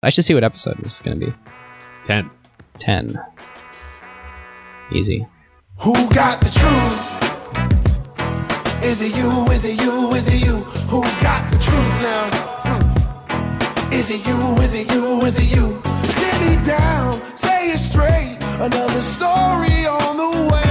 I should see what episode this is going to be. 10. 10. Easy. Who got the truth? Is it you? Is it you? Is it you? Who got the truth now? Hmm. Is it you? Is it you? Is it you? Sit me down, say it straight. Another story on the way.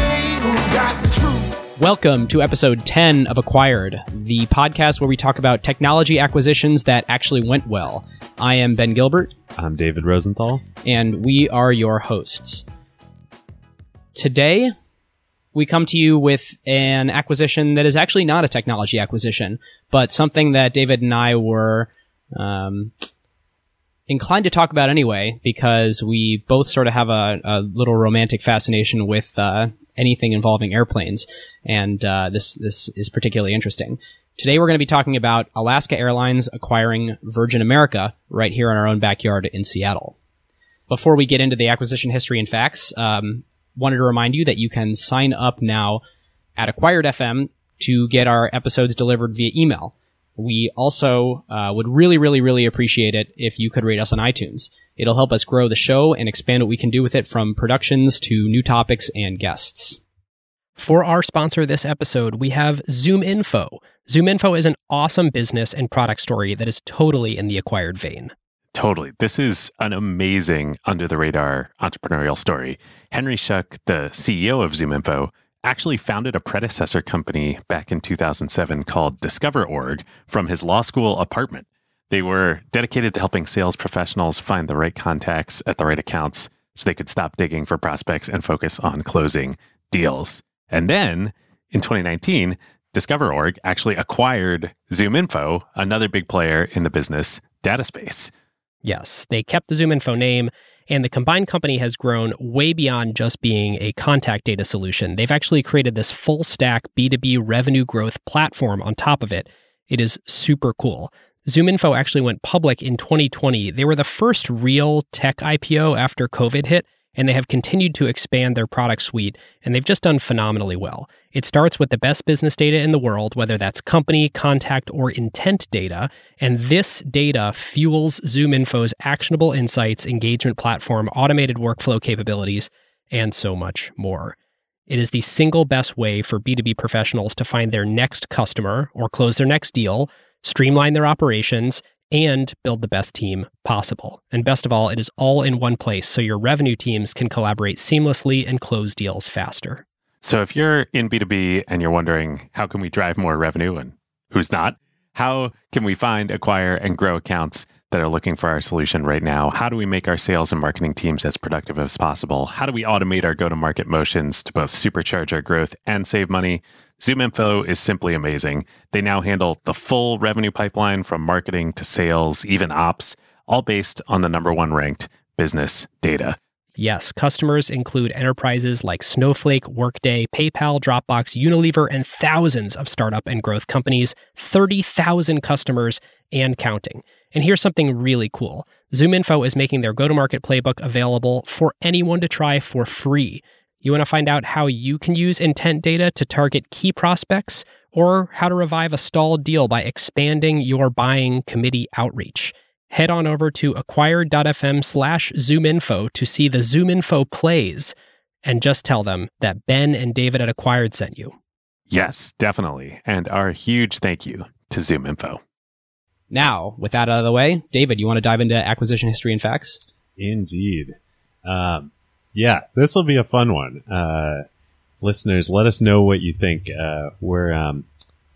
Welcome to episode 10 of Acquired, the podcast where we talk about technology acquisitions that actually went well. I am Ben Gilbert, I'm David Rosenthal. and we are your hosts. Today, we come to you with an acquisition that is actually not a technology acquisition, but something that David and I were um, inclined to talk about anyway, because we both sort of have a, a little romantic fascination with uh, anything involving airplanes, and uh, this this is particularly interesting. Today, we're going to be talking about Alaska Airlines acquiring Virgin America right here in our own backyard in Seattle. Before we get into the acquisition history and facts, um, wanted to remind you that you can sign up now at Acquired FM to get our episodes delivered via email. We also uh, would really, really, really appreciate it if you could rate us on iTunes. It'll help us grow the show and expand what we can do with it from productions to new topics and guests. For our sponsor this episode, we have Zoom Info. Zoom Info is an awesome business and product story that is totally in the acquired vein. Totally. This is an amazing under the radar entrepreneurial story. Henry Schuck, the CEO of Zoom Info, actually founded a predecessor company back in 2007 called DiscoverOrg from his law school apartment. They were dedicated to helping sales professionals find the right contacts at the right accounts so they could stop digging for prospects and focus on closing deals. And then in 2019, DiscoverOrg actually acquired ZoomInfo, another big player in the business data space. Yes, they kept the ZoomInfo name, and the combined company has grown way beyond just being a contact data solution. They've actually created this full stack B2B revenue growth platform on top of it. It is super cool. ZoomInfo actually went public in 2020. They were the first real tech IPO after COVID hit, and they have continued to expand their product suite, and they've just done phenomenally well. It starts with the best business data in the world, whether that's company, contact, or intent data, and this data fuels ZoomInfo's actionable insights, engagement platform, automated workflow capabilities, and so much more. It is the single best way for B2B professionals to find their next customer or close their next deal, streamline their operations, and build the best team possible. And best of all, it is all in one place so your revenue teams can collaborate seamlessly and close deals faster. So if you're in B2B and you're wondering how can we drive more revenue and who's not, how can we find, acquire, and grow accounts that are looking for our solution right now? How do we make our sales and marketing teams as productive as possible? How do we automate our go to market motions to both supercharge our growth and save money? ZoomInfo is simply amazing. They now handle the full revenue pipeline from marketing to sales, even ops, all based on the number one ranked business data. Yes, customers include enterprises like Snowflake, Workday, PayPal, Dropbox, Unilever, and thousands of startup and growth companies, 30,000 customers and counting. And here's something really cool ZoomInfo is making their go to market playbook available for anyone to try for free. You want to find out how you can use intent data to target key prospects or how to revive a stalled deal by expanding your buying committee outreach. Head on over to acquired.fm slash zoominfo to see the ZoomInfo plays and just tell them that Ben and David at Acquired sent you. Yes, definitely. And our huge thank you to ZoomInfo. Now, with that out of the way, David, you want to dive into acquisition history and facts? Indeed. Um, yeah, this will be a fun one. Uh, listeners, let us know what you think. Uh, we're, um,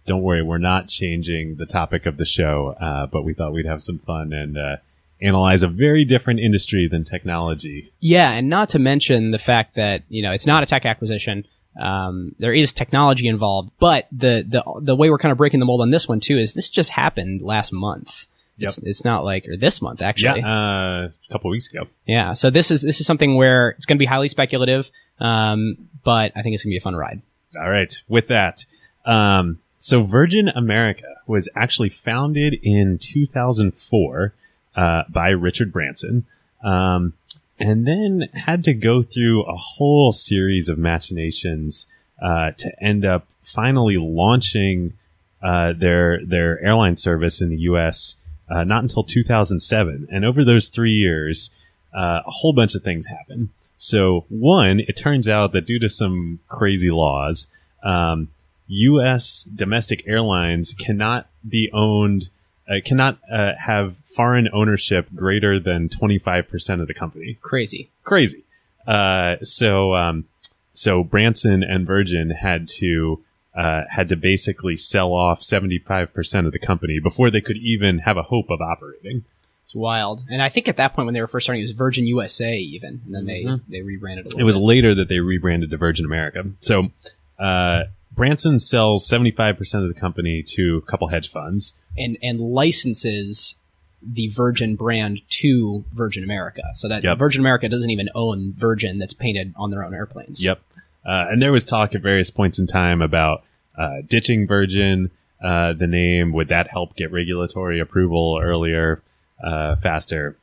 don't worry, we're not changing the topic of the show, uh, but we thought we'd have some fun and, uh, analyze a very different industry than technology. Yeah, and not to mention the fact that, you know, it's not a tech acquisition. Um, there is technology involved, but the, the, the way we're kind of breaking the mold on this one too is this just happened last month. It's, it's not like, or this month actually. Yeah, uh, a couple weeks ago. Yeah. So this is, this is something where it's going to be highly speculative. Um, but I think it's going to be a fun ride. All right. With that, um, so Virgin America was actually founded in 2004 uh, by Richard Branson, um, and then had to go through a whole series of machinations uh, to end up finally launching uh, their their airline service in the U.S. uh, not until 2007. And over those three years, uh, a whole bunch of things happen. So one, it turns out that due to some crazy laws, um, U.S. domestic airlines cannot be owned, uh, cannot uh, have foreign ownership greater than 25% of the company. Crazy. Crazy. Uh, so, um, so Branson and Virgin had to, uh, had to basically sell off 75% of the company before they could even have a hope of operating. It's wild. And I think at that point when they were first starting, it was Virgin USA even, and then they they rebranded. It was bit. later that they rebranded to Virgin America. So, uh, Branson sells 75% of the company to a couple hedge funds. and and licenses the Virgin brand to Virgin America, so that Yep. Virgin America doesn't even own Virgin that's painted on their own airplanes. Yep. Uh, and there was talk at various points in time about uh, ditching Virgin, uh, the name. Would that help get regulatory approval earlier, uh, faster?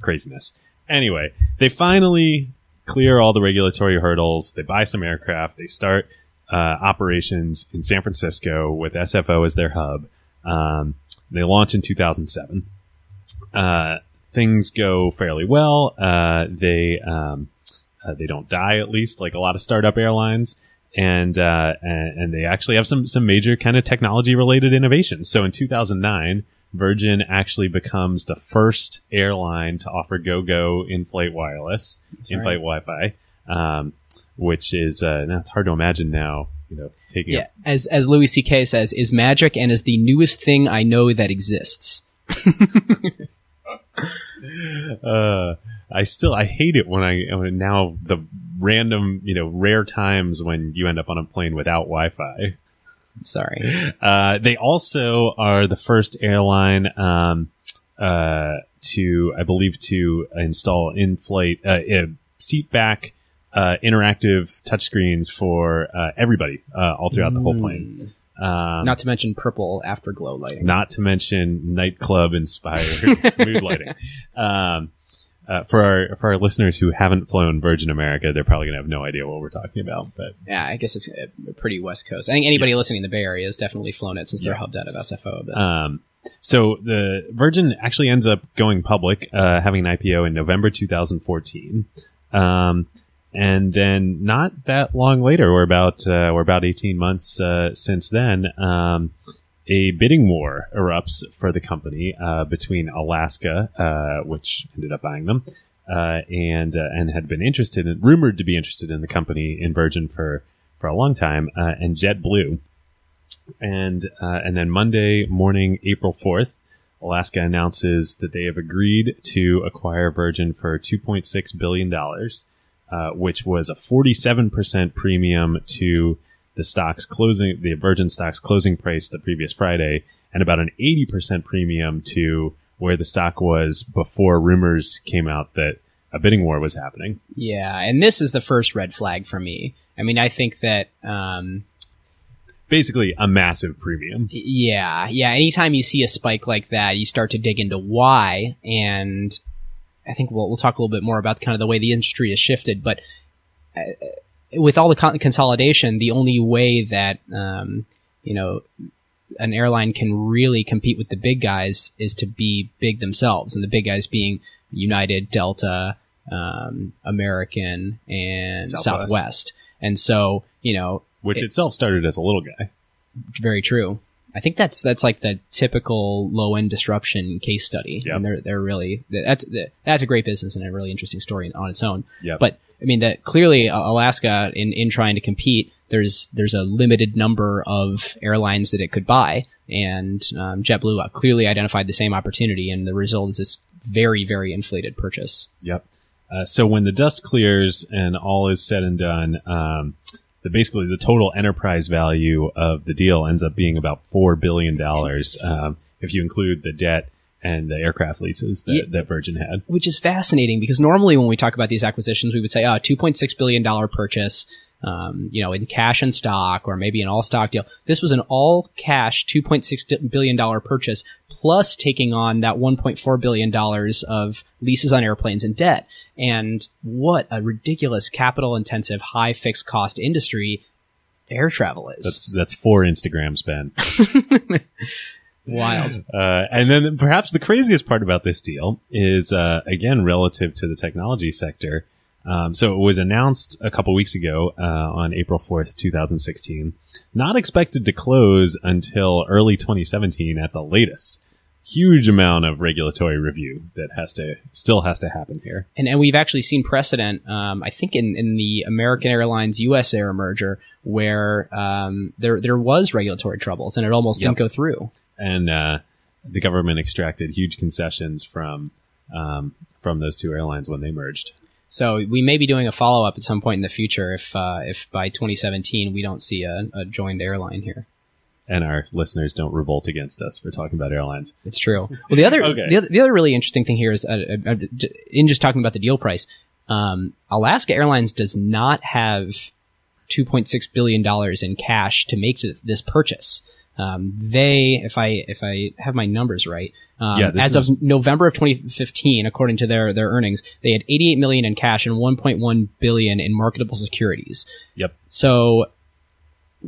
Craziness. Anyway, they finally clear all the regulatory hurdles. They buy some aircraft. They start uh, operations in San Francisco with SFO as their hub. Um, they launch in 2007. Uh, things go fairly well. Uh, they um, uh, they don't die at least like a lot of startup airlines and uh, and, and they actually have some some major kind of technology related innovations so in 2009 virgin actually becomes the first airline to offer Gogo in-flight wireless in-flight wi-fi um, which is uh, now it's hard to imagine now you know taking Yeah, as as Louis C.K. says, is magic and is the newest thing I know that exists. uh, I still I hate it when I now the random you know rare times when you end up on a plane without Wi-Fi. Sorry. Uh, they also are the first airline um, uh, to, I believe, to install in-flight uh, uh, seat back uh, interactive touchscreens for uh, everybody uh, all throughout the whole plane. Um, Not to mention purple afterglow lighting. not to mention nightclub inspired mood lighting. Um, uh, for our for our listeners who haven't flown Virgin America, they're probably gonna have no idea what we're talking about. But Yeah, I guess it's a, a pretty West Coast. I think anybody listening in the Bay Area has definitely flown it since they're Yeah. hubbed out of SFO. But Um, so the Virgin actually ends up going public, uh, having an IPO in November 2014. Um, and then not that long later, we're about, uh, we're about 18 months, uh, since then, um, a bidding war erupts for the company, uh, between Alaska, uh, which ended up buying them, uh, and, uh, and had been interested in, rumored to be interested in the company in Virgin for, for a long time, uh, and JetBlue. And uh, and then Monday morning, April fourth, Alaska announces that they have agreed to acquire Virgin for two point six billion dollars, uh, which was a forty seven percent premium to the stock's closing, the Virgin stock's closing price the previous Friday, and about an eighty percent premium to where the stock was before rumors came out that a bidding war was happening. yeah, and this is the first red flag for me. I mean, I think that um, Basically, a massive premium. Yeah, yeah. Anytime you see a spike like that, you start to dig into why, and I think we'll we'll talk a little bit more about kind of the way the industry has shifted. But uh, with all the con- consolidation, the only way that um, you know an airline can really compete with the big guys is to be big themselves, and the big guys being United, Delta, um, American, and Southwest. Southwest. And so, you know, Which It- itself started as a little guy. very true. I think that's that's like the typical low end disruption case study, Yep. and they're they're really that's that's a great business and a really interesting story on its own. Yep. But I mean that clearly uh, Alaska in in trying to compete, there's there's a limited number of airlines that it could buy, and um, JetBlue uh, clearly identified the same opportunity, and the result is this very very inflated purchase. Yep. Uh, so when the dust clears and all is said and done, um, the basically the total enterprise value of the deal ends up being about four billion dollars um, if you include the debt and the aircraft leases that, Yeah. that Virgin had. which is fascinating because normally when we talk about these acquisitions, we would say, oh, $2.6 billion purchase, um, you know, in cash and stock or maybe an all stock deal. This was an all cash $2.6 billion purchase plus taking on that $1.4 billion of leases on airplanes and debt. And what a ridiculous capital intensive, high fixed cost industry air travel is. That's that's four Instagram spend. Wild. Uh, and then perhaps the craziest part about this deal is, uh, again, relative to the technology sector. Um, so it was announced a couple weeks ago uh, on April 4th, 2016. Not expected to close until early 2017 at the latest. Huge amount of regulatory review that has to still has to happen here. And, and we've actually seen precedent, um, I think, in, in the American Airlines U.S. Air merger, where um, there there was regulatory troubles and it almost Yep. didn't go through. and uh, the government extracted huge concessions from um, from those two airlines when they merged. So we may be doing a follow up at some point in the future if uh, if by 2017 we don't see a, a joined airline here. And our listeners don't revolt against us for talking about airlines. It's true. Well, the other Okay. the, other, the other really interesting thing here is uh, uh, uh, in just talking about the deal price, um, Alaska Airlines does not have 2.6 billion dollars in cash to make this, this purchase. Um, they, if I if I have my numbers right, um, Yeah, as is- of November of 2015, according to their their earnings, they had 88 million in cash and 1.1 billion in marketable securities. Yep. So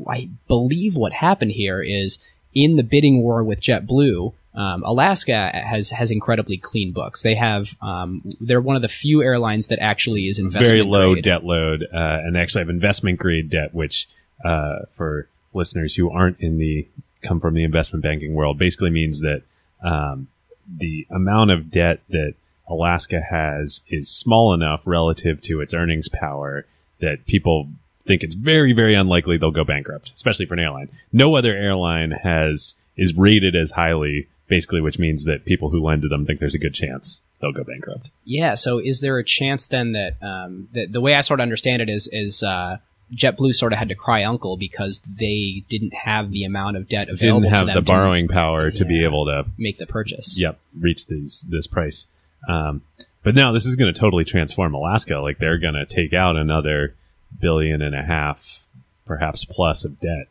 I believe what happened here is in the bidding war with JetBlue, um, Alaska has has incredibly clean books. They have um, they're one of the few airlines that actually is investment Very low grade. debt load, uh, and they actually have investment grade debt, which uh, for listeners who aren't in the come from the investment banking world, basically means that um, the amount of debt that Alaska has is small enough relative to its earnings power that people think it's very, very unlikely they'll go bankrupt, especially for an airline. No other airline has is rated as highly, basically, which means that people who lend to them think there's a good chance they'll go bankrupt. Yeah. So is there a chance then that um, that the way I sort of understand it is is uh, JetBlue sort of had to cry uncle because they didn't have the amount of debt available Didn't to have the borrowing power to be able to make the purchase. yep reach these this price. Um, but now this is going to totally transform alaska. Like they're going to take out another billion and a half perhaps plus of debt.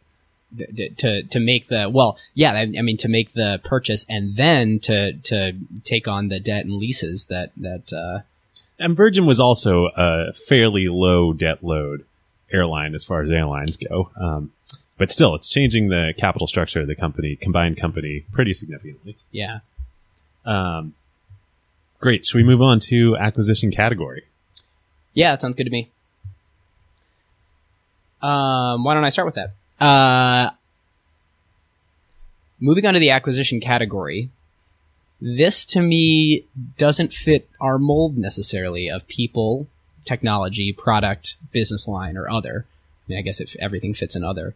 To to make the well yeah I, I mean to make the purchase and then to to take on the debt and leases that that uh and virgin was also a fairly low debt load airline as far as airlines go. Um, but still it's changing the capital structure of the company combined company pretty significantly. Yeah. Um, great. Should we move on to acquisition category? Yeah that sounds good to me. Um why don't i start with that? Uh moving on to the acquisition category this to me doesn't fit our mold necessarily of people technology product business line or other I mean, I guess if everything fits in other.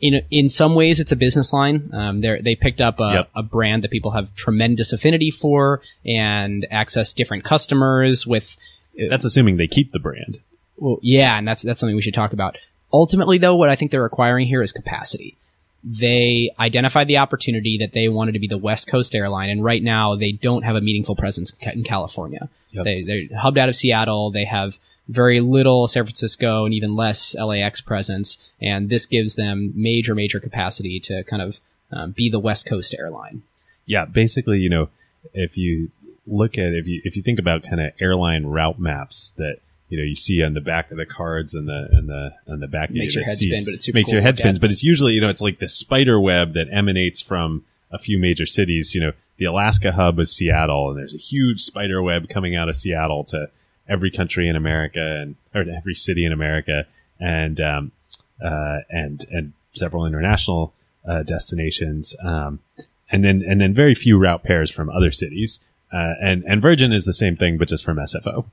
In in some ways, it's a business line. Um, they they picked up a, Yep. a brand that people have tremendous affinity for and access different customers with. that's assuming they keep the brand Well, yeah, and that's that's something we should talk about. Ultimately, though, what I think they're acquiring here is capacity. They identified the opportunity that they wanted to be the West Coast airline, and right now they don't have a meaningful presence in in California. Yep. They, they're hubbed out of Seattle. They have very little San Francisco and even less LAX presence, and this gives them major, major capacity to kind of um, be the West Coast airline. yeah basically you know if you look at if you if you think about kind of airline route maps that you know you see on the back of the cards and the and the and the back of Makes the your head seats, spin, but it's super makes cool your head spins at. but it's usually you know it's like the spider web that emanates from a few major cities you know the alaska hub is seattle and there's a huge spider web coming out of seattle to every country in america and or every city in america and um uh and and several international uh, destinations um and then and then very few route pairs from other cities. Uh, and and Virgin is the same thing, but just from SFO.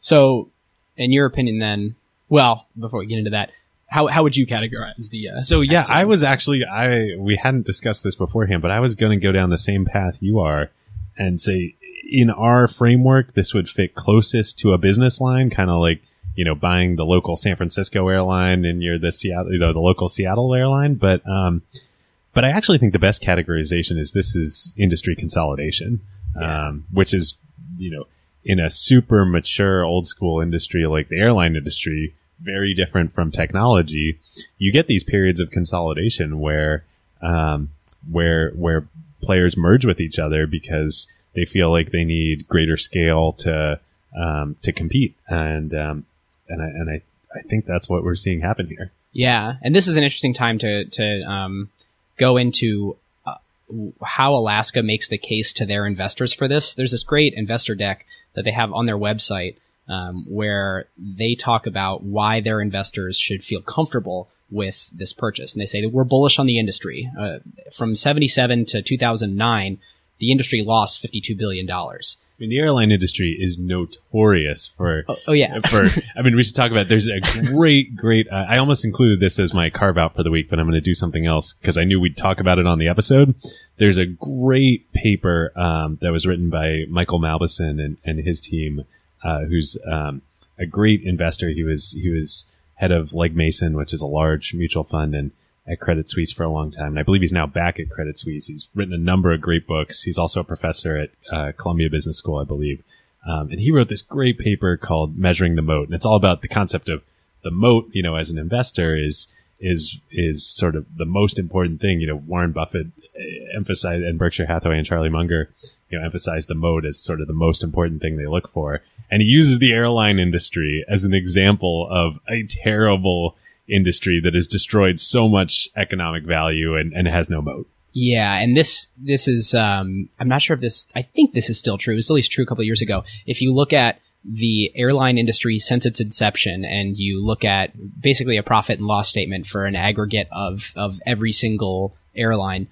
So, in your opinion, then, well, before we get into that, how how would you categorize the? Uh, So yeah, I was actually I we hadn't discussed this beforehand, but I was going to go down the same path you are, and say in our framework this would fit closest to a business line, kind of like you know buying the local San Francisco airline and you're the Seattle, you know, the local Seattle airline, but um, but I actually think the best categorization is this is industry consolidation, um, which is you know in a super mature old school industry like the airline industry, very different from technology. You get these periods of consolidation where um, where where players merge with each other because they feel like they need greater scale to um, to compete, and um, and I and I, I think that's what we're seeing happen here. Yeah, and this is an interesting time to to um, go into uh, how Alaska makes the case to their investors for this. There's this great investor deck that they have on their website um, where they talk about why their investors should feel comfortable with this purchase. And they say that we're bullish on the industry. Uh, from 77 to 2009, the industry lost $52 billion. I mean, the airline industry is notorious for. Oh, oh yeah. for I mean, we should talk about. There's a great, great. Uh, I almost included this as my carve out for the week, but I'm going to do something else because I knew we'd talk about it on the episode. There's a great paper um, that was written by Michael Mauboussin and, and his team, uh, who's um, a great investor. He was he was head of Legg Mason, which is a large mutual fund, and at Credit Suisse for a long time. And I believe he's now back at Credit Suisse. He's written a number of great books. He's also a professor at uh, Columbia Business School, I believe. Um, and he wrote this great paper called Measuring the Moat. And it's all about the concept of the moat, you know, as an investor is, is, is sort of the most important thing. You know, Warren Buffett uh, emphasized and Berkshire Hathaway and Charlie Munger, you know, emphasize the moat as sort of the most important thing they look for. And he uses the airline industry as an example of a terrible industry that has destroyed so much economic value and, and has no moat. Yeah, and this this is um, I'm not sure if this I think this is still true. It was at least true a couple of years ago. If you look at the airline industry since its inception and you look at basically a profit and loss statement for an aggregate of of every single airline,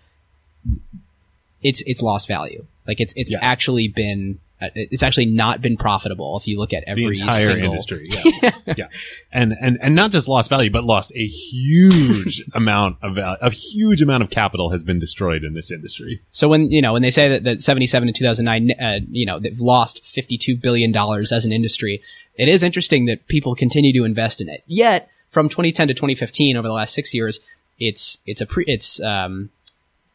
it's it's lost value. Like it's it's Yeah. actually been it's actually not been profitable if you look at every the entire single industry. Yeah. yeah. And, and, and not just lost value, but lost a huge amount of value, a huge amount of capital has been destroyed in this industry. So when you know when they say that, that 77 to 2009, uh, you know they've lost 52 billion dollars as an industry, it is interesting that people continue to invest in it. Yet from 2010 to 2015, over the last six years, it's it's a pre it's um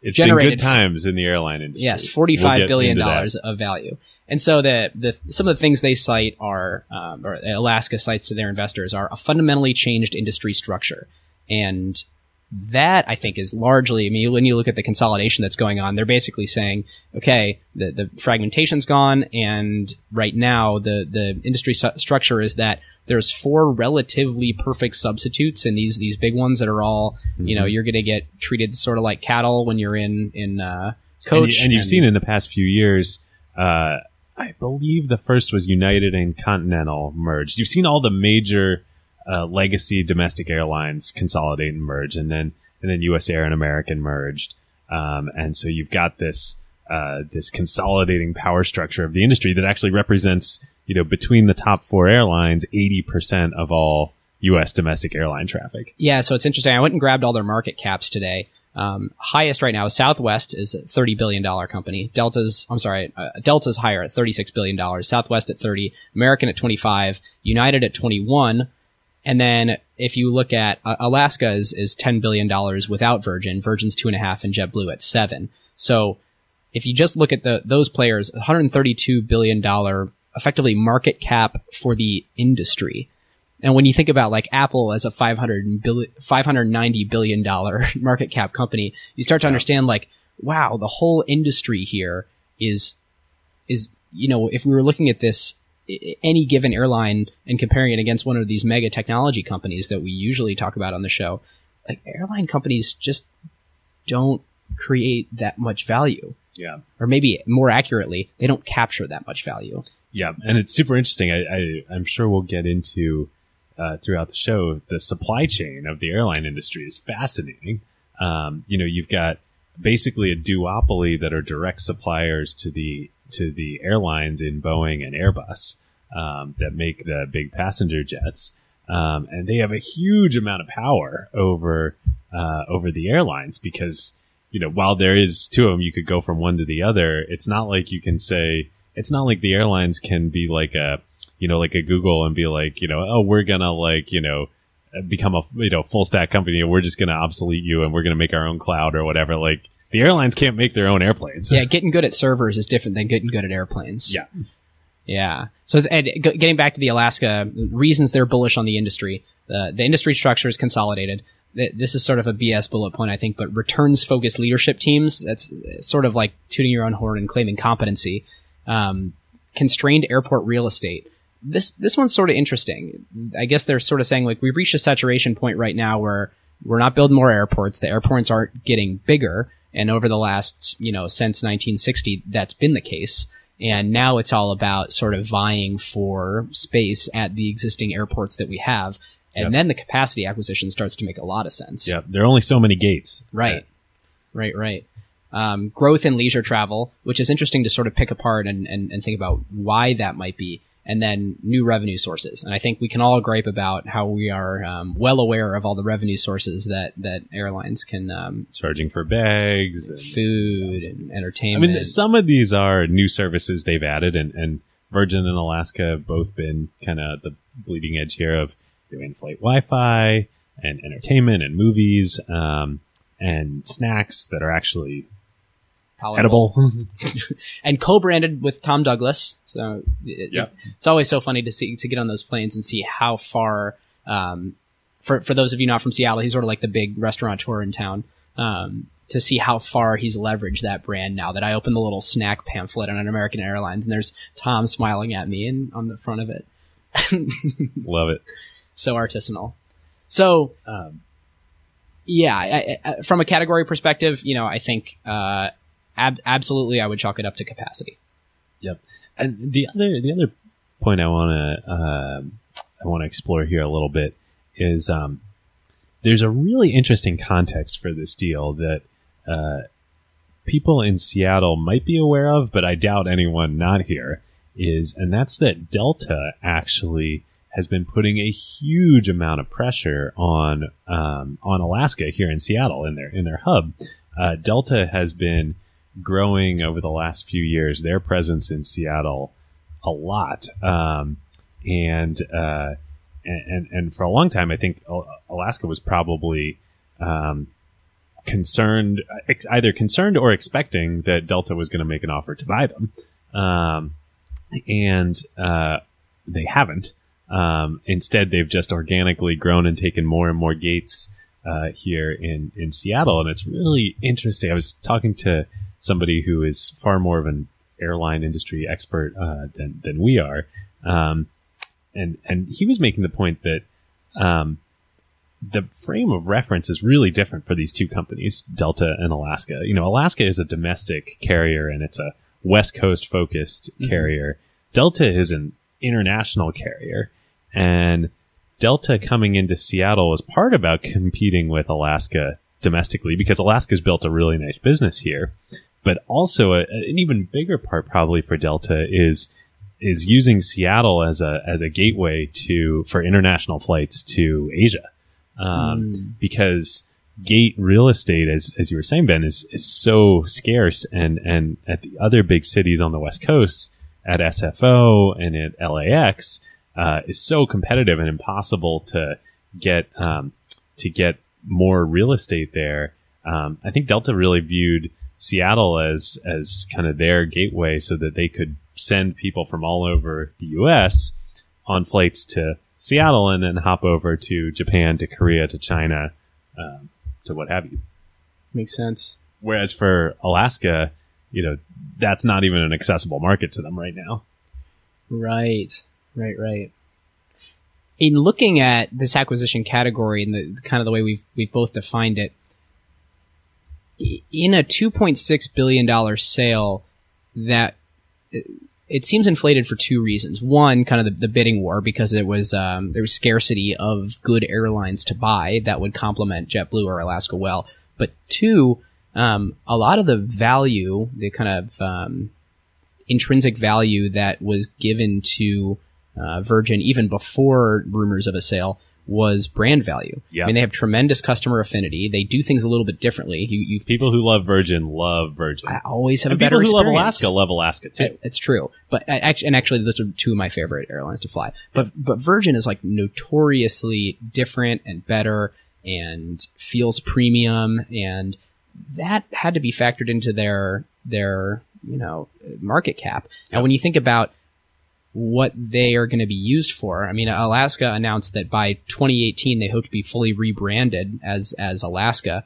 It's Generated- been good times in the airline industry. yes We'll 45 get billion dollars of value. And so the the some of the things they cite are um, or Alaska cites to their investors are a fundamentally changed industry structure and that I think is largely, I mean, when you look at the consolidation that's going on, they're basically saying, okay, the, the fragmentation's gone. And right now the, the industry su- structure is that there's four relatively perfect substitutes and these, these big ones that are all, you know, you're going to get treated sort of like cattle when you're in, in, uh, And, coach. you, and you've seen in the past few years, uh, I believe the first was United and Continental merged. You've seen all the major uh, legacy domestic airlines consolidate and merge, and then and then U.S. Air and American merged, um, and so you've got this uh, this consolidating power structure of the industry that actually represents you know between the top four airlines eighty percent of all U.S. domestic airline traffic. Yeah, so it's interesting. I went and grabbed all their market caps today. Um, highest right now is Southwest is a thirty billion dollar company. Delta's I'm sorry, uh, Delta's higher at thirty six billion dollars. Southwest at thirty, American at twenty five, United at twenty one, and then if you look at uh, Alaska is is ten billion dollars without Virgin. Virgin's two and a half, and JetBlue at seven. So if you just look at the those players, one hundred thirty two billion dollar effectively market cap for the industry. And when you think about like Apple as a 500 billion, 590 billion dollar market cap company, you start to understand like, wow, the whole industry here is, is, you know, if we were looking at this, any given airline and comparing it against one of these mega technology companies that we usually talk about on the show, like airline companies just don't create that much value. Yeah. Or maybe more accurately, they don't capture that much value. Yeah, and it's super interesting. I, I I'm sure we'll get into uh, throughout the show. The supply chain of the airline industry is fascinating. Um, you know, you've got basically a duopoly that are direct suppliers to the to the airlines in Boeing and Airbus um, that make the big passenger jets, um, and they have a huge amount of power over uh, over the airlines because you know while there is two of them, you could go from one to the other. It's not like you can say it's not like the airlines can be like a you know like a Google and be like you know oh we're gonna like you know become a you know full stack company and we're just gonna obsolete you and we're gonna make our own cloud or whatever like the airlines can't make their own airplanes Yeah, getting good at servers is different than getting good at airplanes. yeah Yeah. So, Ed, getting back to the Alaska reasons they're bullish on the industry, the the industry structure is consolidated. This is sort of a BS bullet point, I think, but returns focused leadership teams. That's sort of like tooting your own horn and claiming competency. Um, constrained airport real estate. This this one's sort of interesting. I guess they're sort of saying like we've reached a saturation point right now where we're not building more airports. The airports aren't getting bigger. And over the last, you know, since 1960, that's been the case. And now it's all about sort of vying for space at the existing airports that we have. And Yep. then the capacity acquisition starts to make a lot of sense. Yeah, there are only so many gates. Right. Right, right. Um, growth in leisure travel, which is interesting to sort of pick apart and, and, and think about why that might be. And then new revenue sources. And I think we can all gripe about how we are um, well aware of all the revenue sources that, that airlines can um, Charging for bags. And, food and entertainment. I mean, some of these are new services they've added, and, and Virgin and Alaska have both been kind of the bleeding edge here of doing flight Wi-Fi and entertainment and movies um, and snacks that are actually. Edible. and co-branded with Tom Douglas. So it, Yep. it's always so funny to see to get on those planes and see how far. Um, for for those of you not from Seattle, he's sort of like the big restaurateur in town. Um, to see how far he's leveraged that brand now that I opened the little snack pamphlet on an American Airlines and there's Tom smiling at me and on the front of it. Love it. so artisanal. So Um, yeah, I, I, from a category perspective, you know, I think uh, ab- absolutely I would chalk it up to capacity. Yep. And the other the other point I want to um I want to explore here a little bit is um, there's a really interesting context for this deal that uh, people in Seattle might be aware of, but I doubt anyone not here is, and that's that Delta actually has been putting a huge amount of pressure on um, on Alaska here in Seattle in their in their hub. Uh, Delta has been growing over the last few years their presence in Seattle a lot, um, and, uh, and and for a long time, I think Alaska was probably um, concerned, either concerned or expecting that Delta was going to make an offer to buy them, um, and uh, they haven't. Um, instead, they've just organically grown and taken more and more gates uh, here in in Seattle, and it's really interesting. I was talking to somebody who is far more of an airline industry expert uh, than than we are, um, and and he was making the point that um, the frame of reference is really different for these two companies, Delta and Alaska. You know, Alaska is a domestic carrier and it's a West Coast focused carrier. Delta is an international carrier, and Delta coming into Seattle is part about competing with Alaska domestically because Alaska's built a really nice business here. But also a, an even bigger part probably for Delta is is using Seattle as a as a gateway to for international flights to Asia, um, because gate real estate, as as you were saying, Ben, is is so scarce, and and at the other big cities on the West Coast, at SFO and at LAX, uh, is so competitive and impossible to get um, to get more real estate there. Um, I think Delta really viewed Seattle as as kind of their gateway, so that they could send people from all over the U.S. on flights to Seattle and then hop over to Japan, to Korea, to China, um, to what have you. Makes sense. Whereas for Alaska, you know, that's not even an accessible market to them right now. Right, right, right. In looking at this acquisition category and the kind of the way we've we've both defined it, in a two point six billion dollar sale, that it- it seems inflated for two reasons. One, kind of the, the bidding war because it was um, there was scarcity of good airlines to buy that would complement JetBlue or Alaska well. But two, um, a lot of the value, the kind of um, intrinsic value that was given to uh, Virgin even before rumors of a sale was brand value. Yeah. I mean, they have tremendous customer affinity. They do things a little bit differently. You, People who love Virgin love Virgin. I always have and a better people who love. Alaska love Alaska too. It- It's true, but I- actually, and actually, those are two of my favorite airlines to fly. But but Virgin is like notoriously different and better, and feels premium, and that had to be factored into their their you know market cap. And when you think about what they are going to be used for, I mean, Alaska announced that by 2018 they hope to be fully rebranded as as Alaska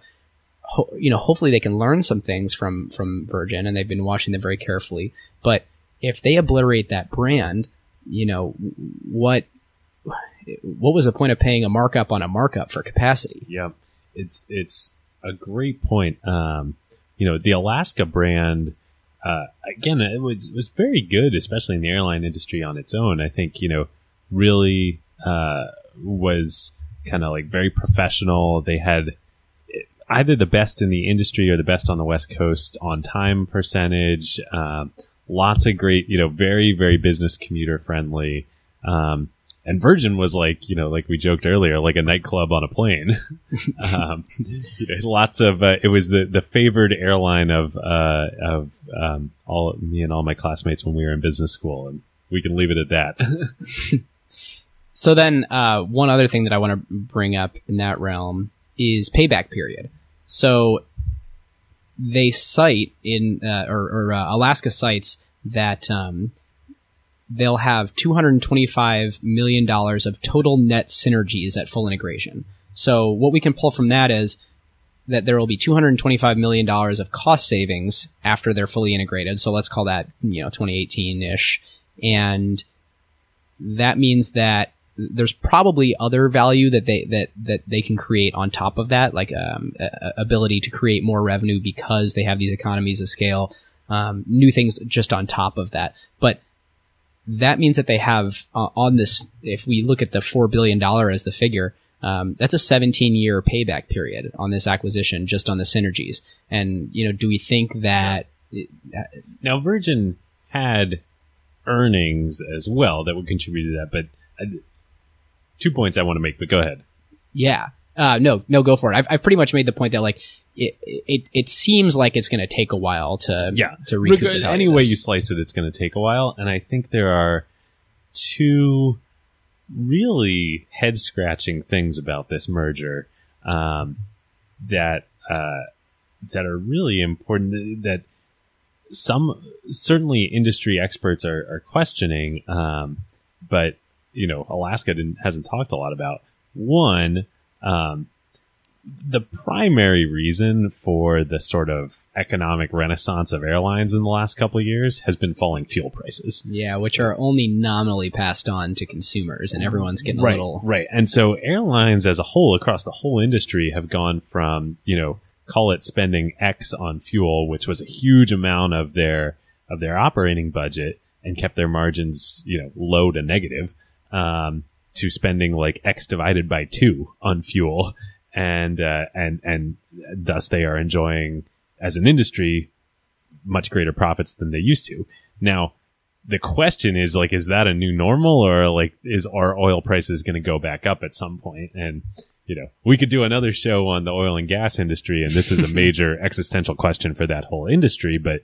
ho- you know, hopefully they can learn some things from from Virgin, and they've been watching them very carefully. But if they obliterate that brand, you know, what what was the point of paying a markup on a markup for capacity? Yeah. it's it's a great point. Um, you know, the Alaska brand. Uh, again, it was was very good, especially in the airline industry on its own. I think you know really uh, was kind of like very professional. They had either the best in the industry or the best on the West Coast on time percentage. Um, lots of great, you know, very, very business commuter friendly. Um, and Virgin was like, you know, like we joked earlier, like a nightclub on a plane. um, you know, lots of, uh, it was the, the favored airline of, uh, of, um, all me and all my classmates when we were in business school. And we can leave it at that. So then, uh, one other thing that I want to bring up in that realm is payback period. So they cite in, uh, or, or uh, Alaska cites that um, they'll have 225 million dollars of total net synergies at full integration. So what we can pull from that is that there will be 225 million dollars of cost savings after they're fully integrated. So let's call that you know 2018 ish, and that means that there's probably other value that they that that they can create on top of that, like um, a- a- ability to create more revenue because they have these economies of scale, um, new things just on top of that. That means that they have uh, on this. If we look at the four billion dollar as the figure, um, that's a 17 year payback period on this acquisition, just on the synergies. And you know, do we think that? Now, Virgin had earnings as well that would contribute to that, but uh, two points I want to make, but go ahead. Yeah. Uh, no, no, go for it. I've, I've pretty much made the point that like it it, it seems like it's going to take a while to Yeah. to recoup Reg- any way you slice it, it's going to take a while. And I think there are two really head scratching things about this merger um, that uh, that are really important. That some certainly industry experts are, are questioning, um, but you know Alaska didn't, hasn't talked a lot about. One, um, the primary reason for the sort of economic renaissance of airlines in the last couple of years has been falling fuel prices. yeah, which are only nominally passed on to consumers, and everyone's getting a right, little right. And so airlines as a whole across the whole industry have gone from, you know, call it spending X on fuel, which was a huge amount of their of their operating budget and kept their margins, you know, low to negative, um, to spending like X divided by two on fuel. And uh, and and thus they are enjoying as an industry much greater profits than they used to. Now, the question is like, is that a new normal or like, is our oil prices going to go back up at some point? And, you know, we could do another show on the oil and gas industry. And this is a major existential question for that whole industry. But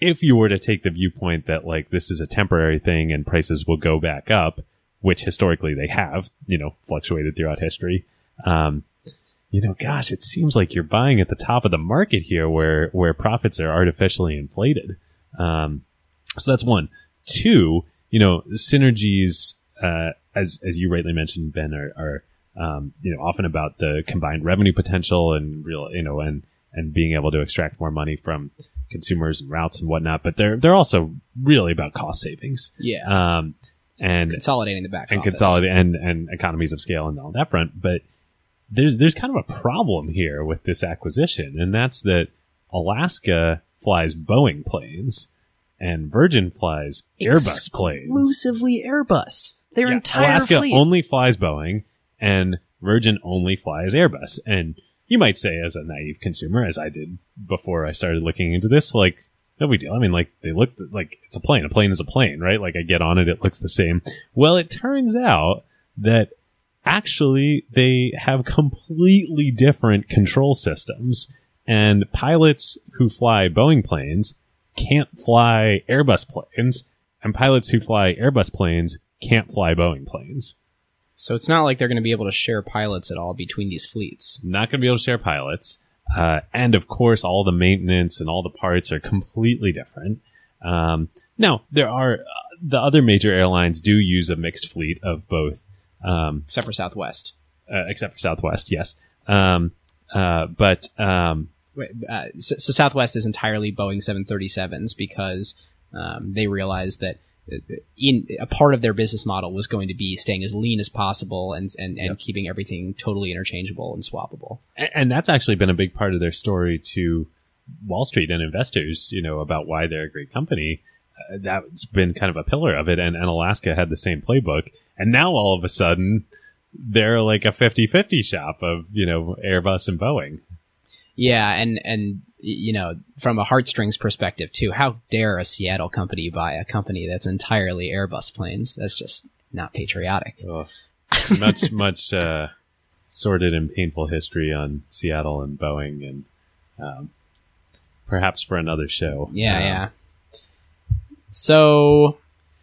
if you were to take the viewpoint that like this is a temporary thing and prices will go back up, which historically they have, you know, fluctuated throughout history, um, you know, gosh, it seems like you're buying at the top of the market here where, where profits are artificially inflated. Um, so that's one. Two, you know, synergies, uh, as, as you rightly mentioned, Ben, are, are, um, you know, often about the combined revenue potential and real, you know, and, and being able to extract more money from consumers and routes and whatnot. But they're, they're also really about cost savings. yeah Um, and, consolidating the back and office. consolidate and, and economies of scale and all that front. But there's there's kind of a problem here with this acquisition, and that's that Alaska flies Boeing planes and Virgin flies Airbus planes. exclusively Airbus. Their Yeah, entire Alaska fleet. only flies Boeing and Virgin only flies Airbus. And you might say, as a naive consumer, as I did before I started looking into this, like, no big deal. I mean, like, they look like it's a plane. A plane is a plane, right? Like, I get on it, it looks the same. Well, it turns out that actually they have completely different control systems. And pilots who fly Boeing planes can't fly Airbus planes, and pilots who fly Airbus planes can't fly Boeing planes. so it's not like they're going to be able to share pilots at all between these fleets. Not going to be able to share pilots. Uh, and of course, all the maintenance and all the parts are completely different. Um, now, there are uh, the other major airlines do use a mixed fleet of both, um, Except for Southwest. uh, except for Southwest, yes. Um, uh, but um, Wait, uh, so, so Southwest is entirely Boeing 737s because um, they realized that in a part of their business model was going to be staying as lean as possible and and, and Yep. keeping everything totally interchangeable and swappable. and, and that's actually been a big part of their story to Wall Street and investors, you know, about why they're a great company. Uh, that's been kind of a pillar of it. And, and Alaska had the same playbook. And now all of a sudden, they're like a 50 50 shop of, you know, Airbus and Boeing. Yeah, and and you know, from a heartstrings perspective too, how dare a Seattle company buy a company that's entirely Airbus planes? That's just not patriotic. Much, much, uh, sordid and painful history on Seattle and Boeing and, um, perhaps for another show. Yeah, Um, yeah. So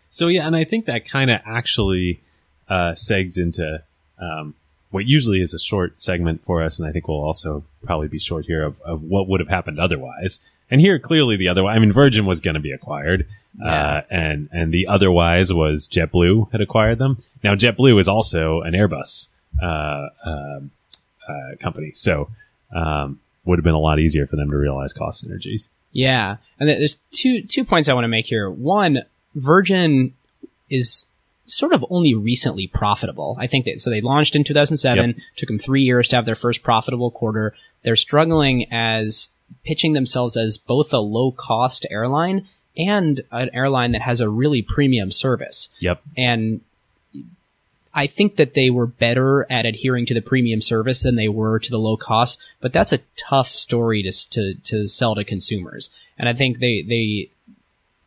So yeah, and I think that kind of actually uh, segs into um, what usually is a short segment for us, and I think we'll also probably be short here of, of what would have happened otherwise. And here, clearly, the other. I mean, Virgin was going to be acquired, uh, and and the otherwise was JetBlue had acquired them. Now, JetBlue is also an Airbus uh, um, uh, company, so um, would have been a lot easier for them to realize cost synergies. Yeah, and there's two two points I want to make here. One, Virgin is sort of only recently profitable. I think that so they launched in 2007. Took them three years to have their first profitable quarter. They're struggling as pitching themselves as both a low cost airline and an airline that has a really premium service. Yep. and I think that they were better at adhering to the premium service than they were to the low cost, but that's a tough story to to to sell to consumers. And I think they they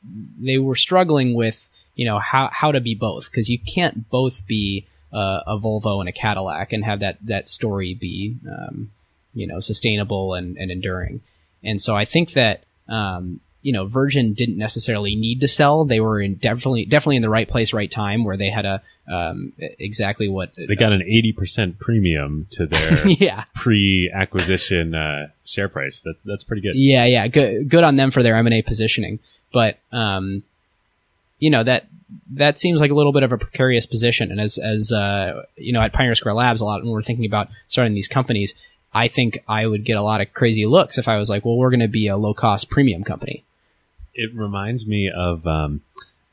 they were struggling with you know how how to be both because you can't both be uh, a Volvo and a Cadillac and have that that story be um, you know sustainable and, and enduring. And so I think that um, you know Virgin didn't necessarily need to sell. They were in definitely definitely in the right place, right time, where they had a um, exactly what They got an eighty percent premium to their yeah pre-acquisition uh, share price. That that's pretty good. Yeah, yeah, good, good on them for their M and A positioning. But um, you know that that seems like a little bit of a precarious position. And as as uh, you know, at Pioneer Square Labs, a lot when we're thinking about starting these companies, I think I would get a lot of crazy looks if I was like, well, we're going to be a low cost premium company. It reminds me of um,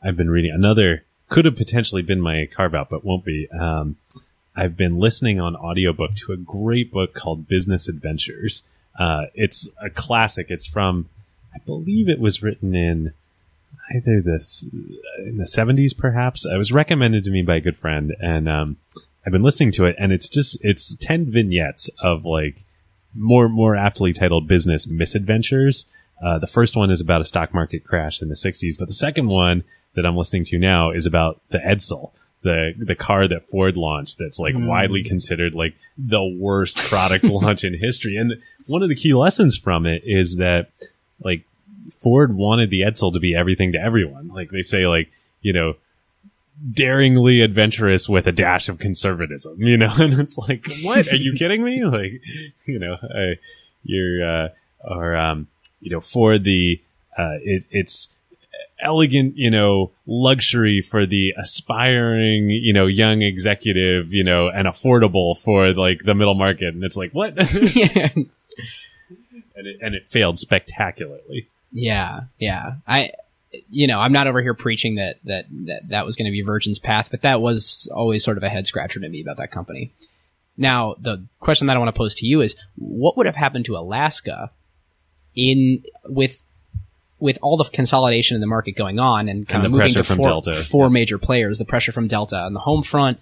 I've been reading another could have potentially been my carve out, but won't be. Um, I've been listening on audiobook to a great book called Business Adventures. Uh, it's a classic. It's from, I believe it was written in either this in the 70s, perhaps. It was recommended to me by a good friend, and um, I've been listening to it, and it's just it's 10 vignettes of like more more aptly titled business misadventures. Uh, the first one is about a stock market crash in the 60s, but the second one that I'm listening to now is about the Edsel, the the car that Ford launched that's like widely considered like the worst product launch in history. And one of the key lessons from it is that like Ford wanted the Edsel to be everything to everyone. Like they say like, you know, daringly adventurous with a dash of conservatism, you know, and it's like, what? Are you kidding me? Like, you know, uh, you're, uh, or, um, you know, for the, uh, it, it's elegant, you know, luxury for the aspiring, you know, young executive, you know, and affordable for like the middle market. And it's like, what? and it, and it failed spectacularly. yeah, yeah. I, you know, I'm not over here preaching that that that that was going to be Virgin's path, but that was always sort of a head scratcher to me about that company. Now, the question that I want to pose to you is, what would have happened to Alaska in with with all the consolidation in the market going on and kind And of the moving to four, four major players, the pressure from Delta on the home front?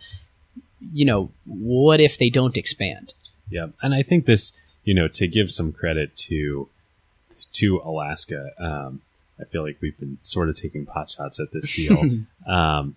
You know, what if they don't expand? Yeah, and I think this, you know, to give some credit to to Alaska, um, I feel like we've been sort of taking pot shots at this deal. um,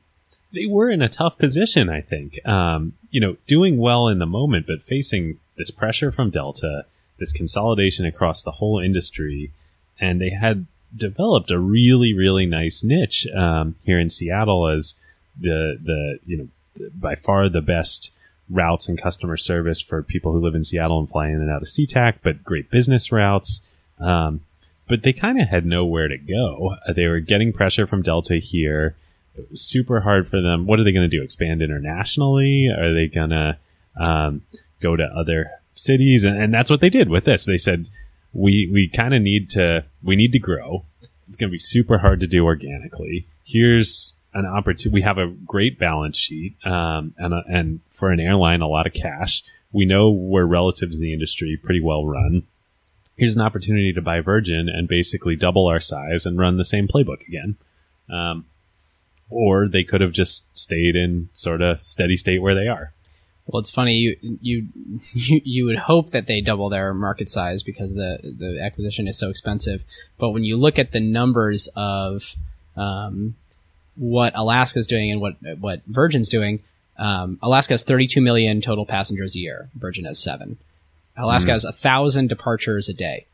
they were in a tough position, I think. Um, you know, doing well in the moment, but facing this pressure from Delta, this consolidation across the whole industry, and they had developed a really, really nice niche um, here in Seattle as the the you know by far the best routes and customer service for people who live in Seattle and fly in and out of SeaTac, but great business routes. Um, but they kind of had nowhere to go. Uh, They were getting pressure from Delta here. It was super hard for them. What are they going to do? Expand internationally? Are they going to um, go to other cities? And, and that's what they did with this. They said, we, we kind of need to, we need to grow. It's going to be super hard to do organically. Here's an opportunity. We have a great balance sheet, um, and and for an airline, a lot of cash. We know we're relative to the industry pretty well run. Here's an opportunity to buy Virgin and basically double our size and run the same playbook again. Um, or they could have just stayed in sort of steady state where they are. Well, it's funny you you you, you would hope that they double their market size because the the acquisition is so expensive. But when you look at the numbers of um, what Alaska's doing and what what Virgin's doing, um, Alaska has 32 million total passengers a year. Virgin has seven. Alaska has a thousand departures a day.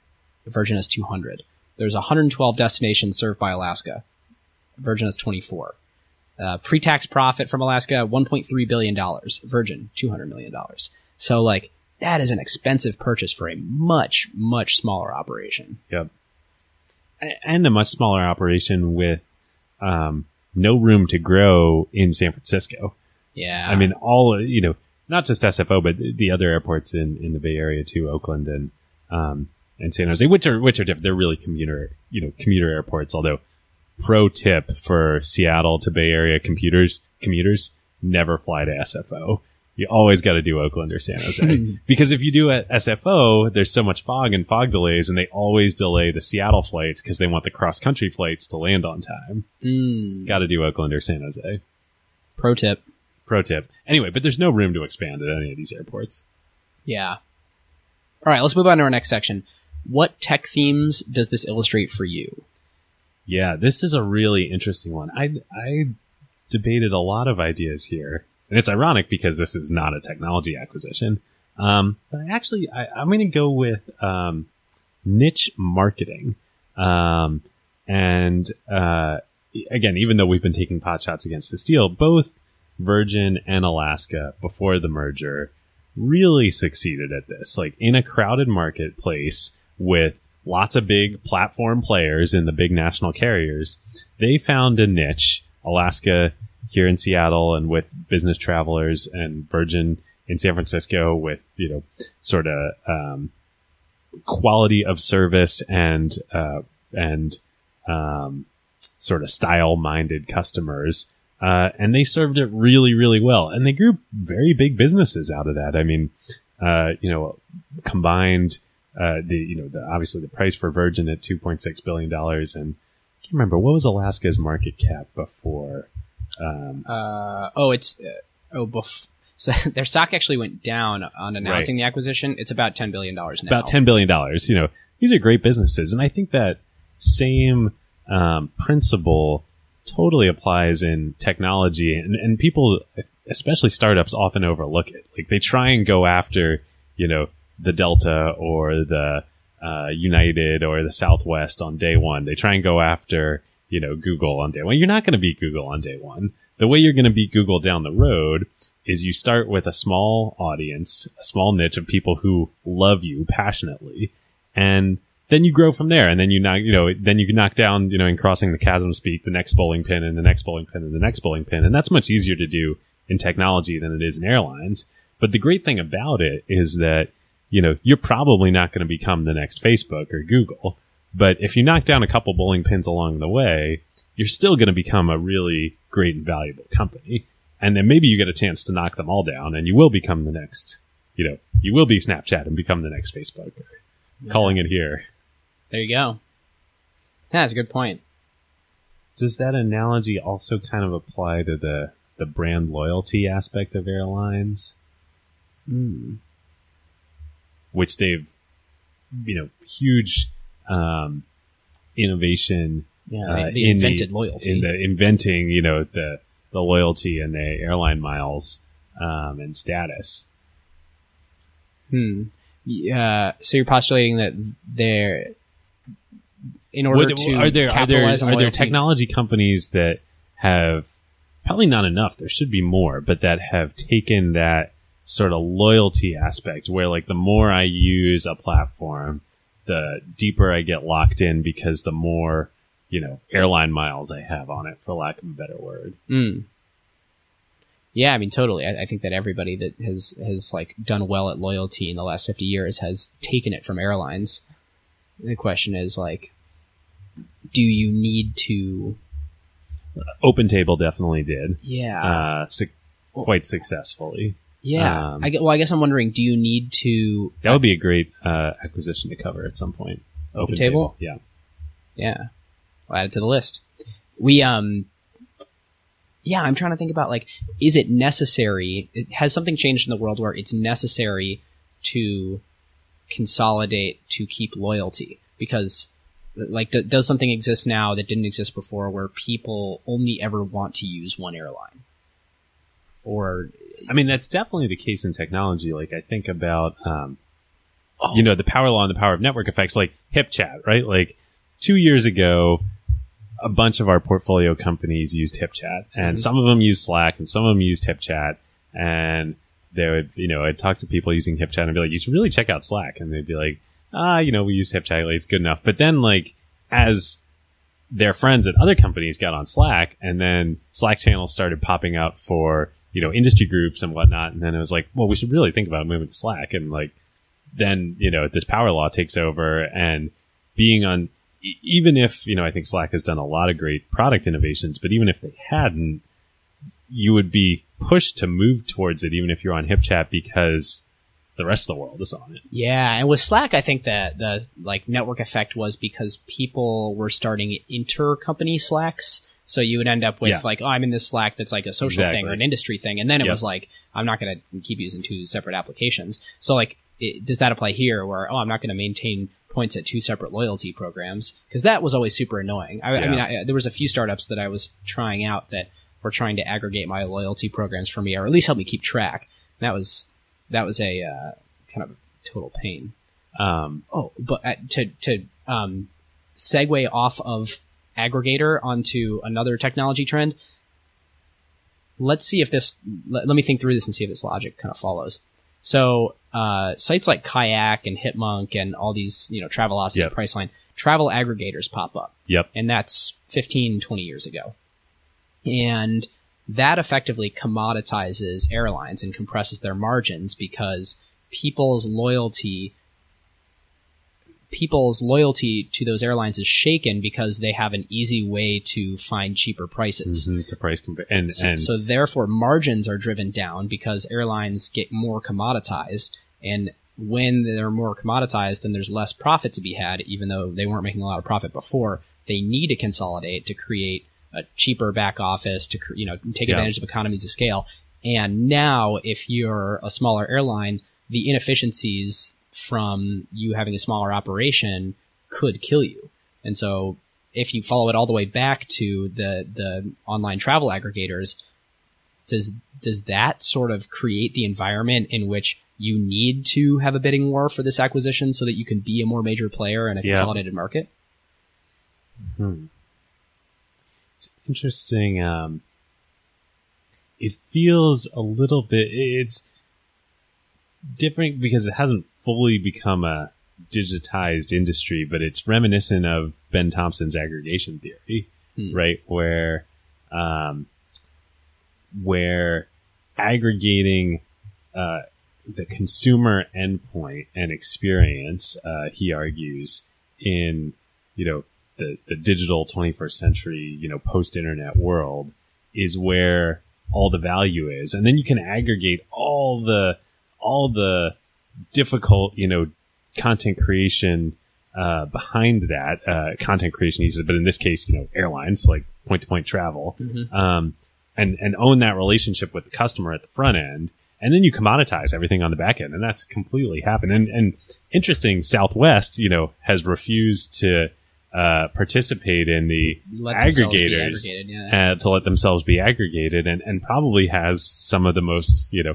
Virgin has 200. There's 112 destinations served by Alaska. Virgin has 24. Uh, pre-tax profit from Alaska, 1.3 billion dollars. Virgin, 200 million dollars. So like that is an expensive purchase for a much much smaller operation. Yep. And a much smaller operation with um, no room to grow in San Francisco. Yeah. I mean, all you know, not just SFO, but the other airports in, in the Bay Area too, Oakland and um, and San Jose, which are which are different. They're really commuter, you know, commuter airports. Although, pro tip for Seattle to Bay Area commuters commuters never fly to SFO. You always got to do Oakland or San Jose because if you do at SFO, there's so much fog and fog delays, and they always delay the Seattle flights because they want the cross country flights to land on time. Mm, Got to do Oakland or San Jose. pro tip. Pro tip. Anyway, but there's no room to expand at any of these airports. Yeah. All right, let's move on to our next section. What tech themes does this illustrate for you? Yeah, this is a really interesting one. I I debated a lot of ideas here, and it's ironic because this is not a technology acquisition. Um, but actually, I, I'm going to go with um, niche marketing. Um, and uh, again, even though we've been taking pot shots against this deal, both Virgin and Alaska before the merger really succeeded at this. Like in a crowded marketplace with lots of big platform players in the big national carriers, they found a niche. Alaska here in Seattle and with business travelers and Virgin in San Francisco with, you know, sort of, um, quality of service and, uh, and, um, sort of style minded customers. Uh, and they served it really, really well. And they grew very big businesses out of that. I mean, uh, you know, combined, uh, the, you know, the, obviously the price for Virgin at $2.6 billion. And I can't remember what was Alaska's market cap before. Um, Uh, oh, it's uh, oh, bef- so their stock actually went down on announcing the acquisition. It's about ten billion dollars now. about $10 billion. You know, these are great businesses. And I think that same um, principle totally applies in technology. And, and people, especially startups, often overlook it. Like they try and go after, you know, the Delta or the uh, United or the Southwest on day one. They try and go after, you know, Google on day one. You're not going to beat Google on day one. The way you're going to beat Google down the road is you start with a small audience, a small niche of people who love you passionately, and then you grow from there. And then you knock, you know, then you knock down, you know, in crossing the chasm speak, the next bowling pin and the next bowling pin and the next bowling pin. And that's much easier to do in technology than it is in airlines. But the great thing about it is that, you know, you're probably not going to become the next Facebook or Google. But if you knock down a couple bowling pins along the way, you're still going to become a really great and valuable company. And then maybe you get a chance to knock them all down and you will become the next, you know, you will be Snapchat and become the next Facebook. Calling it here. There you go. That's a good point. Does that analogy also kind of apply to the, the brand loyalty aspect of airlines? Hmm. Which they've, you know, huge um, innovation Yeah, uh, they, they in invented the, loyalty. in the inventing, you know, the the loyalty and the airline miles um, and status. Hmm. Yeah. So you're postulating that they're in order Would- to are there are there are there technology companies that have probably not enough? There should be more, but that have taken that sort of loyalty aspect where like the more I use a platform, the deeper I get locked in because the more you know airline miles I have on it, for lack of a better word. Mm. Yeah, I mean, totally. I, I think that everybody that has has like done well at loyalty in the last fifty years has taken it from airlines. The question is like, do you need to? OpenTable definitely did, Yeah, uh, su- quite successfully. Yeah. um, I get, well, I guess I'm wondering, do you need to? That would be a great uh, acquisition to cover at some point. OpenTable? yeah. Yeah. I'll add it to the list. We um yeah, I'm trying to think about like is it necessary it, has something changed in the world where it's necessary to consolidate to keep loyalty because like d- does something exist now that didn't exist before where people only ever want to use one airline? Or I mean, that's definitely the case in technology. Like, I think about, um, Oh. you know, the power law and the power of network effects, like HipChat, right? Like, two years ago, a bunch of our portfolio companies used HipChat, and Mhm. some of them used Slack, and some of them used HipChat, and they would, you know, I'd talk to people using HipChat and be like, you should really check out Slack, and they'd be like, ah, you know, we use HipChat, like, it's good enough. But then, like, as their friends at other companies got on Slack, and then Slack channels started popping up for you know industry groups and whatnot, and then it was like, well, we should really think about moving to Slack, and like then you know this power law takes over, and being on even if you know I think Slack has done a lot of great product innovations, but even if they hadn't, you would be pushed to move towards it, even if you're on HipChat because the rest of the world is on it. Yeah, and with Slack, I think that the like network effect was because people were starting inter-company Slacks. So you would end up with Yeah. like, oh, I'm in this Slack that's like a social thing or an industry thing, and then it Yep. was like, I'm not going to keep using two separate applications. So like, it, does that apply here? Where oh, I'm not going to maintain points at two separate loyalty programs because that was always super annoying. I, I mean, I, there was a few startups that I was trying out that were trying to aggregate my loyalty programs for me, or at least help me keep track. And that was that was a uh, kind of total pain. Um, Oh, but uh, to to um, segue off of aggregator onto another technology trend. Let's see if this. Let, let me think through this and see if this logic kind of follows. So uh, sites like Kayak and Hipmunk and all these, you know, Travelocity, Yep. Priceline, travel aggregators pop up yep. and that's 15 20 years ago and that effectively commoditizes airlines and compresses their margins because people's loyalty people's loyalty to those airlines is shaken because they have an easy way to find cheaper prices. Mhm, to price compare and so, and so therefore margins are driven down because airlines get more commoditized. And when they're more commoditized and there's less profit to be had even though they weren't making a lot of profit before they need to consolidate to create a cheaper back office to you know take Yeah. advantage of economies of scale. And now if you're a smaller airline the inefficiencies from you having a smaller operation could kill you and so if you follow it all the way back to the the online travel aggregators, does does that sort of create the environment in which you need to have a bidding war for this acquisition so that you can be a more major player in a Yeah. consolidated market? Hmm. It's interesting. Um, it feels a little bit. It's different because it hasn't fully become a digitized industry, but it's reminiscent of Ben Thompson's aggregation theory, Hmm. right? Where, um, where aggregating uh, the consumer endpoint and experience, uh, he argues, in you know the the digital 21st century, you know, post internet world is where all the value is, and then you can aggregate all the all the difficult, you know, content creation uh, behind that uh, content creation uses, but in this case, you know, airlines like point to point travel, Mhm. um, and and own that relationship with the customer at the front end, and then you commoditize everything on the back end, and that's completely happened. And and interesting, Southwest, you know, has refused to uh, participate in the Let aggregators yeah. uh, to let themselves be aggregated, and and probably has some of the most you know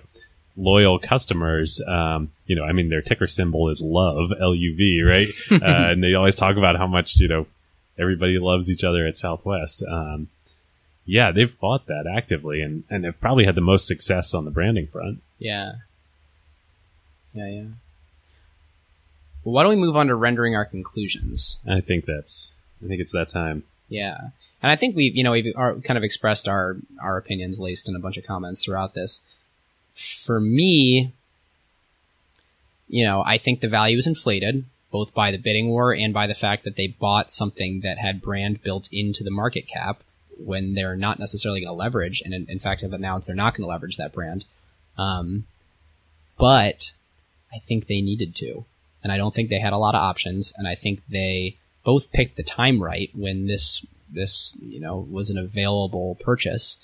loyal customers. Um, you know, I mean, their ticker symbol is love, L U V, right? uh, and they always talk about how much you know everybody loves each other at Southwest. Um, yeah, they've fought that actively, and and have probably had the most success on the branding front. Yeah. Yeah, yeah. Well, why don't we move on to rendering our conclusions? I think that's. I think it's that time. Yeah. And I think we've, you know, we've are, kind of expressed our, our opinions laced in a bunch of comments throughout this. For me, you know, I think the value is inflated both by the bidding war and by the fact that they bought something that had brand built into the market cap when they're not necessarily going to leverage, and in, in, fact have announced they're not going to leverage that brand. Um, but I think they needed to, and I don't think they had a lot of options, and I think they both picked the time right when this this you know was an available purchase,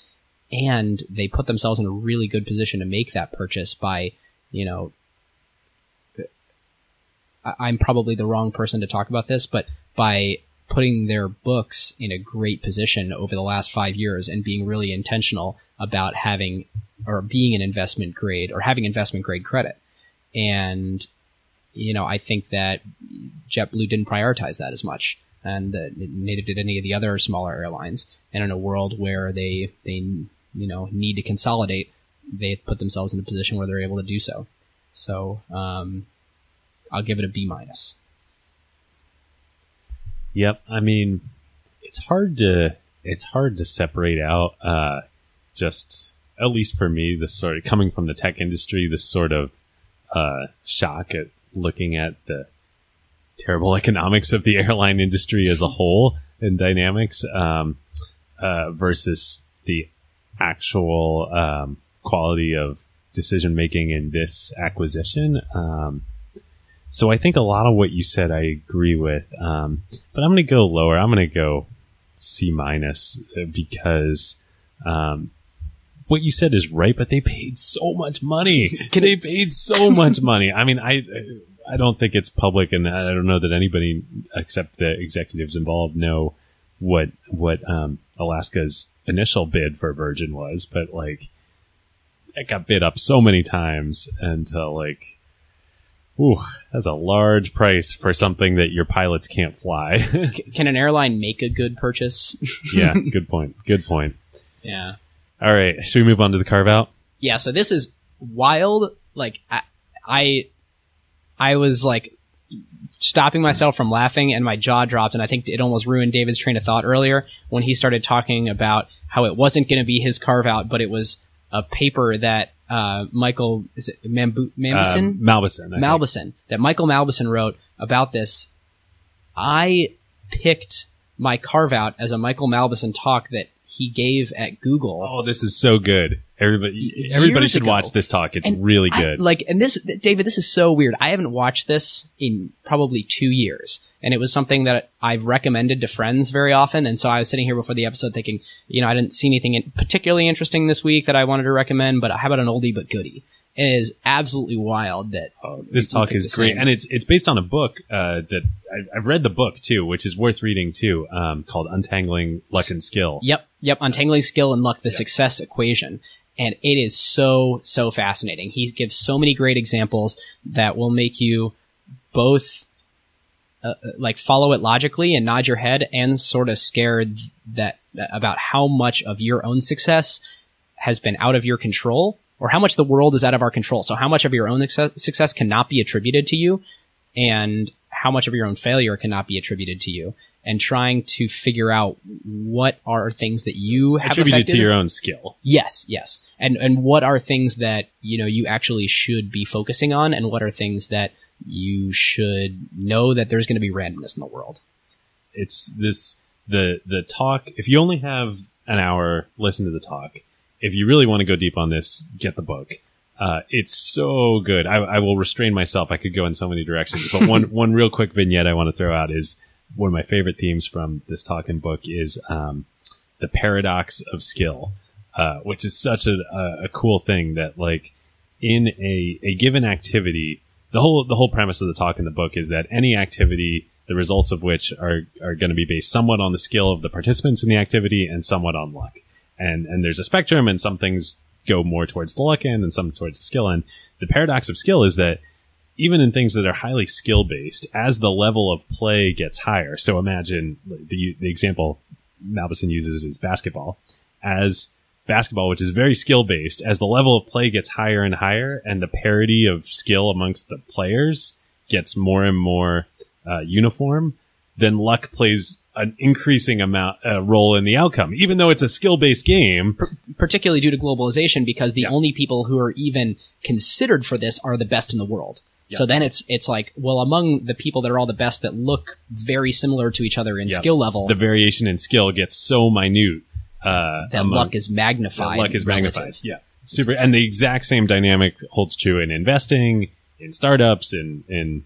and they put themselves in a really good position to make that purchase by you know I'm probably the wrong person to talk about this, but by putting their books in a great position over the last five years and being really intentional about having or being an investment grade or having investment grade credit. And, you know, I think that JetBlue didn't prioritize that as much. And uh, neither did any of the other smaller airlines. And in a world where they, they, you know, need to consolidate, they put themselves in a position where they're able to do so. So, um, I'll give it a B minus. Yep. I mean, it's hard to it's hard to separate out uh, just at least for me this sort of coming from the tech industry this sort of uh, shock at looking at the terrible economics of the airline industry as a whole and dynamics um, uh, versus the actual um, quality of decision making in this acquisition. Um, so I think a lot of what you said I agree with, um, but I'm going to go lower. I'm going to go C minus uh, because um, what you said is right, but they paid so much money. they paid so much money. I mean, I I don't think it's public, and I don't know that anybody except the executives involved know what what um, Alaska's initial bid for Virgin was, but like it got bid up so many times until like Ooh, that's a large price for something that your pilots can't fly. Can an airline make a good purchase? yeah, good point. Good point. Yeah. All right, should we move on to the carve out? Yeah, so this is wild. Like I, I, I was like stopping myself from laughing and my jaw dropped and I think it almost ruined David's train of thought earlier when he started talking about how it wasn't going to be his carve out, but it was a paper that uh, Michael is it Mambu- Mambison? Um, Mauboussin. I Mauboussin think. that Michael Mauboussin wrote about this. I picked my carve out as a Michael Mauboussin talk that he gave at Google. Oh, this is so good. Everybody, everybody Years should ago. watch this talk. It's And really I- good. like, and this, David, this is so weird. I haven't watched this in probably two years. And it was something that I've recommended to friends very often. And so I was sitting here before the episode thinking, you know, I didn't see anything in- particularly interesting this week that I wanted to recommend, but how about an oldie but goodie? It is absolutely wild that Oh, this talk is great, same. and it's it's based on a book uh, that I, I've read the book too, which is worth reading too, um, called "Untangling Luck and Skill." Yep, yep. Untangling skill and luck, the success equation. And it is so, so fascinating. He gives so many great examples that will make you both uh, uh, like follow it logically and nod your head and sort of scared that about how much of your own success has been out of your control or how much the world is out of our control. So how much of your own success, success cannot be attributed to you and how much of your own failure cannot be attributed to you and trying to figure out what are things that you have attributed affected to your own skill. Yes, yes. And and what are things that, you know, you actually should be focusing on and what are things that you should know that there's going to be randomness in the world. it's this the the talk if you only have an hour listen to the talk if you really want to go deep on this get the book uh, it's so good I, I will restrain myself i could go in so many directions but one one real quick vignette i want to throw out is one of my favorite themes from this talk and book is um, the paradox of skill uh, which is such a, a, a cool thing that like in a, a given activity the whole the whole premise of the talk in the book is that any activity the results of which are are going to be based somewhat on the skill of the participants in the activity and somewhat on luck. And and there's a spectrum and some things go more towards the luck end and some towards the skill end. The paradox of skill is that even in things that are highly skill based as the level of play gets higher so imagine the the example Mauboussin uses is basketball as basketball, which is very skill based, as the level of play gets higher and higher, and the parity of skill amongst the players gets more and more uh, uniform, then luck plays an increasing amount uh, role in the outcome. Even though it's a skill based game, Particularly due to globalization because the Yeah. only people who are even considered for this are the best in the world. So then it's it's like, well, among the people that are all the best that look very similar to each other in Yep. skill level, The variation in skill gets so minute. Uh, that among- luck is magnified. luck is relative. magnified. Yeah, super. And the exact same dynamic holds true in investing, in startups, in in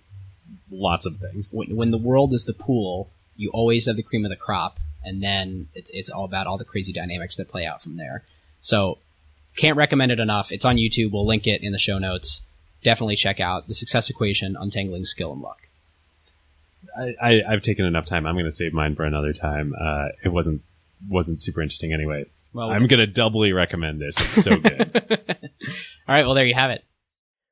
lots of things. When, when the world is the pool, you always have the cream of the crop, and then it's it's all about all the crazy dynamics that play out from there. So, can't recommend it enough. It's on YouTube. We'll link it in the show notes. Definitely check out the Success Equation: Untangling Skill and Luck. I, I I've taken enough time. I'm going to save mine for another time. Uh, it wasn't wasn't super interesting anyway. Well, I'm going to doubly recommend this. It's so good. all right. Well, there you have it.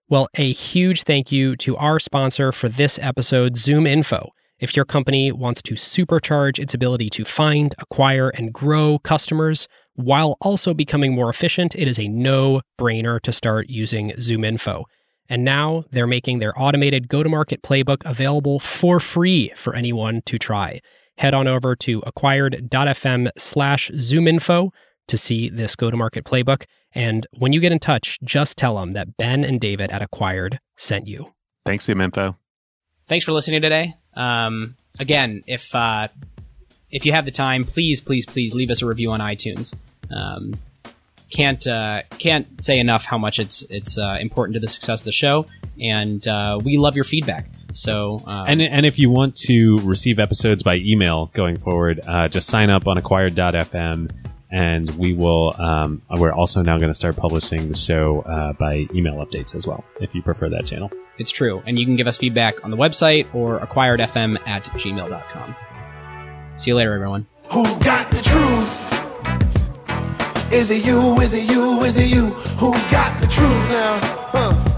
Well, a huge thank you to our sponsor for this episode, ZoomInfo. If your company wants to supercharge its ability to find, acquire, and grow customers while also becoming more efficient, it is a no brainer to start using ZoomInfo. And now they're making their automated go to market playbook available for free for anyone to try. Head on over to acquired.fm slash zoominfo to see this go to market playbook. And when you get in touch, just tell them that Ben and David at Acquired sent you. Thanks, ZoomInfo. Thanks for listening today. Um, again, if uh, if you have the time, please, please, please leave us a review on iTunes. Um, can't uh, can't say enough how much it's it's uh, important to the success of the show, and uh, we love your feedback. So um, and and if you want to receive episodes by email going forward, uh, just sign up on acquired.fm and we will um, we're also now going to start publishing the show uh, by email updates as well if you prefer that channel it's true, and you can give us feedback on the website or acquiredfm at gmail.com. See you later, everyone. Who got the truth? Is it you? Is it you? Is it you? Who got the truth now? Huh?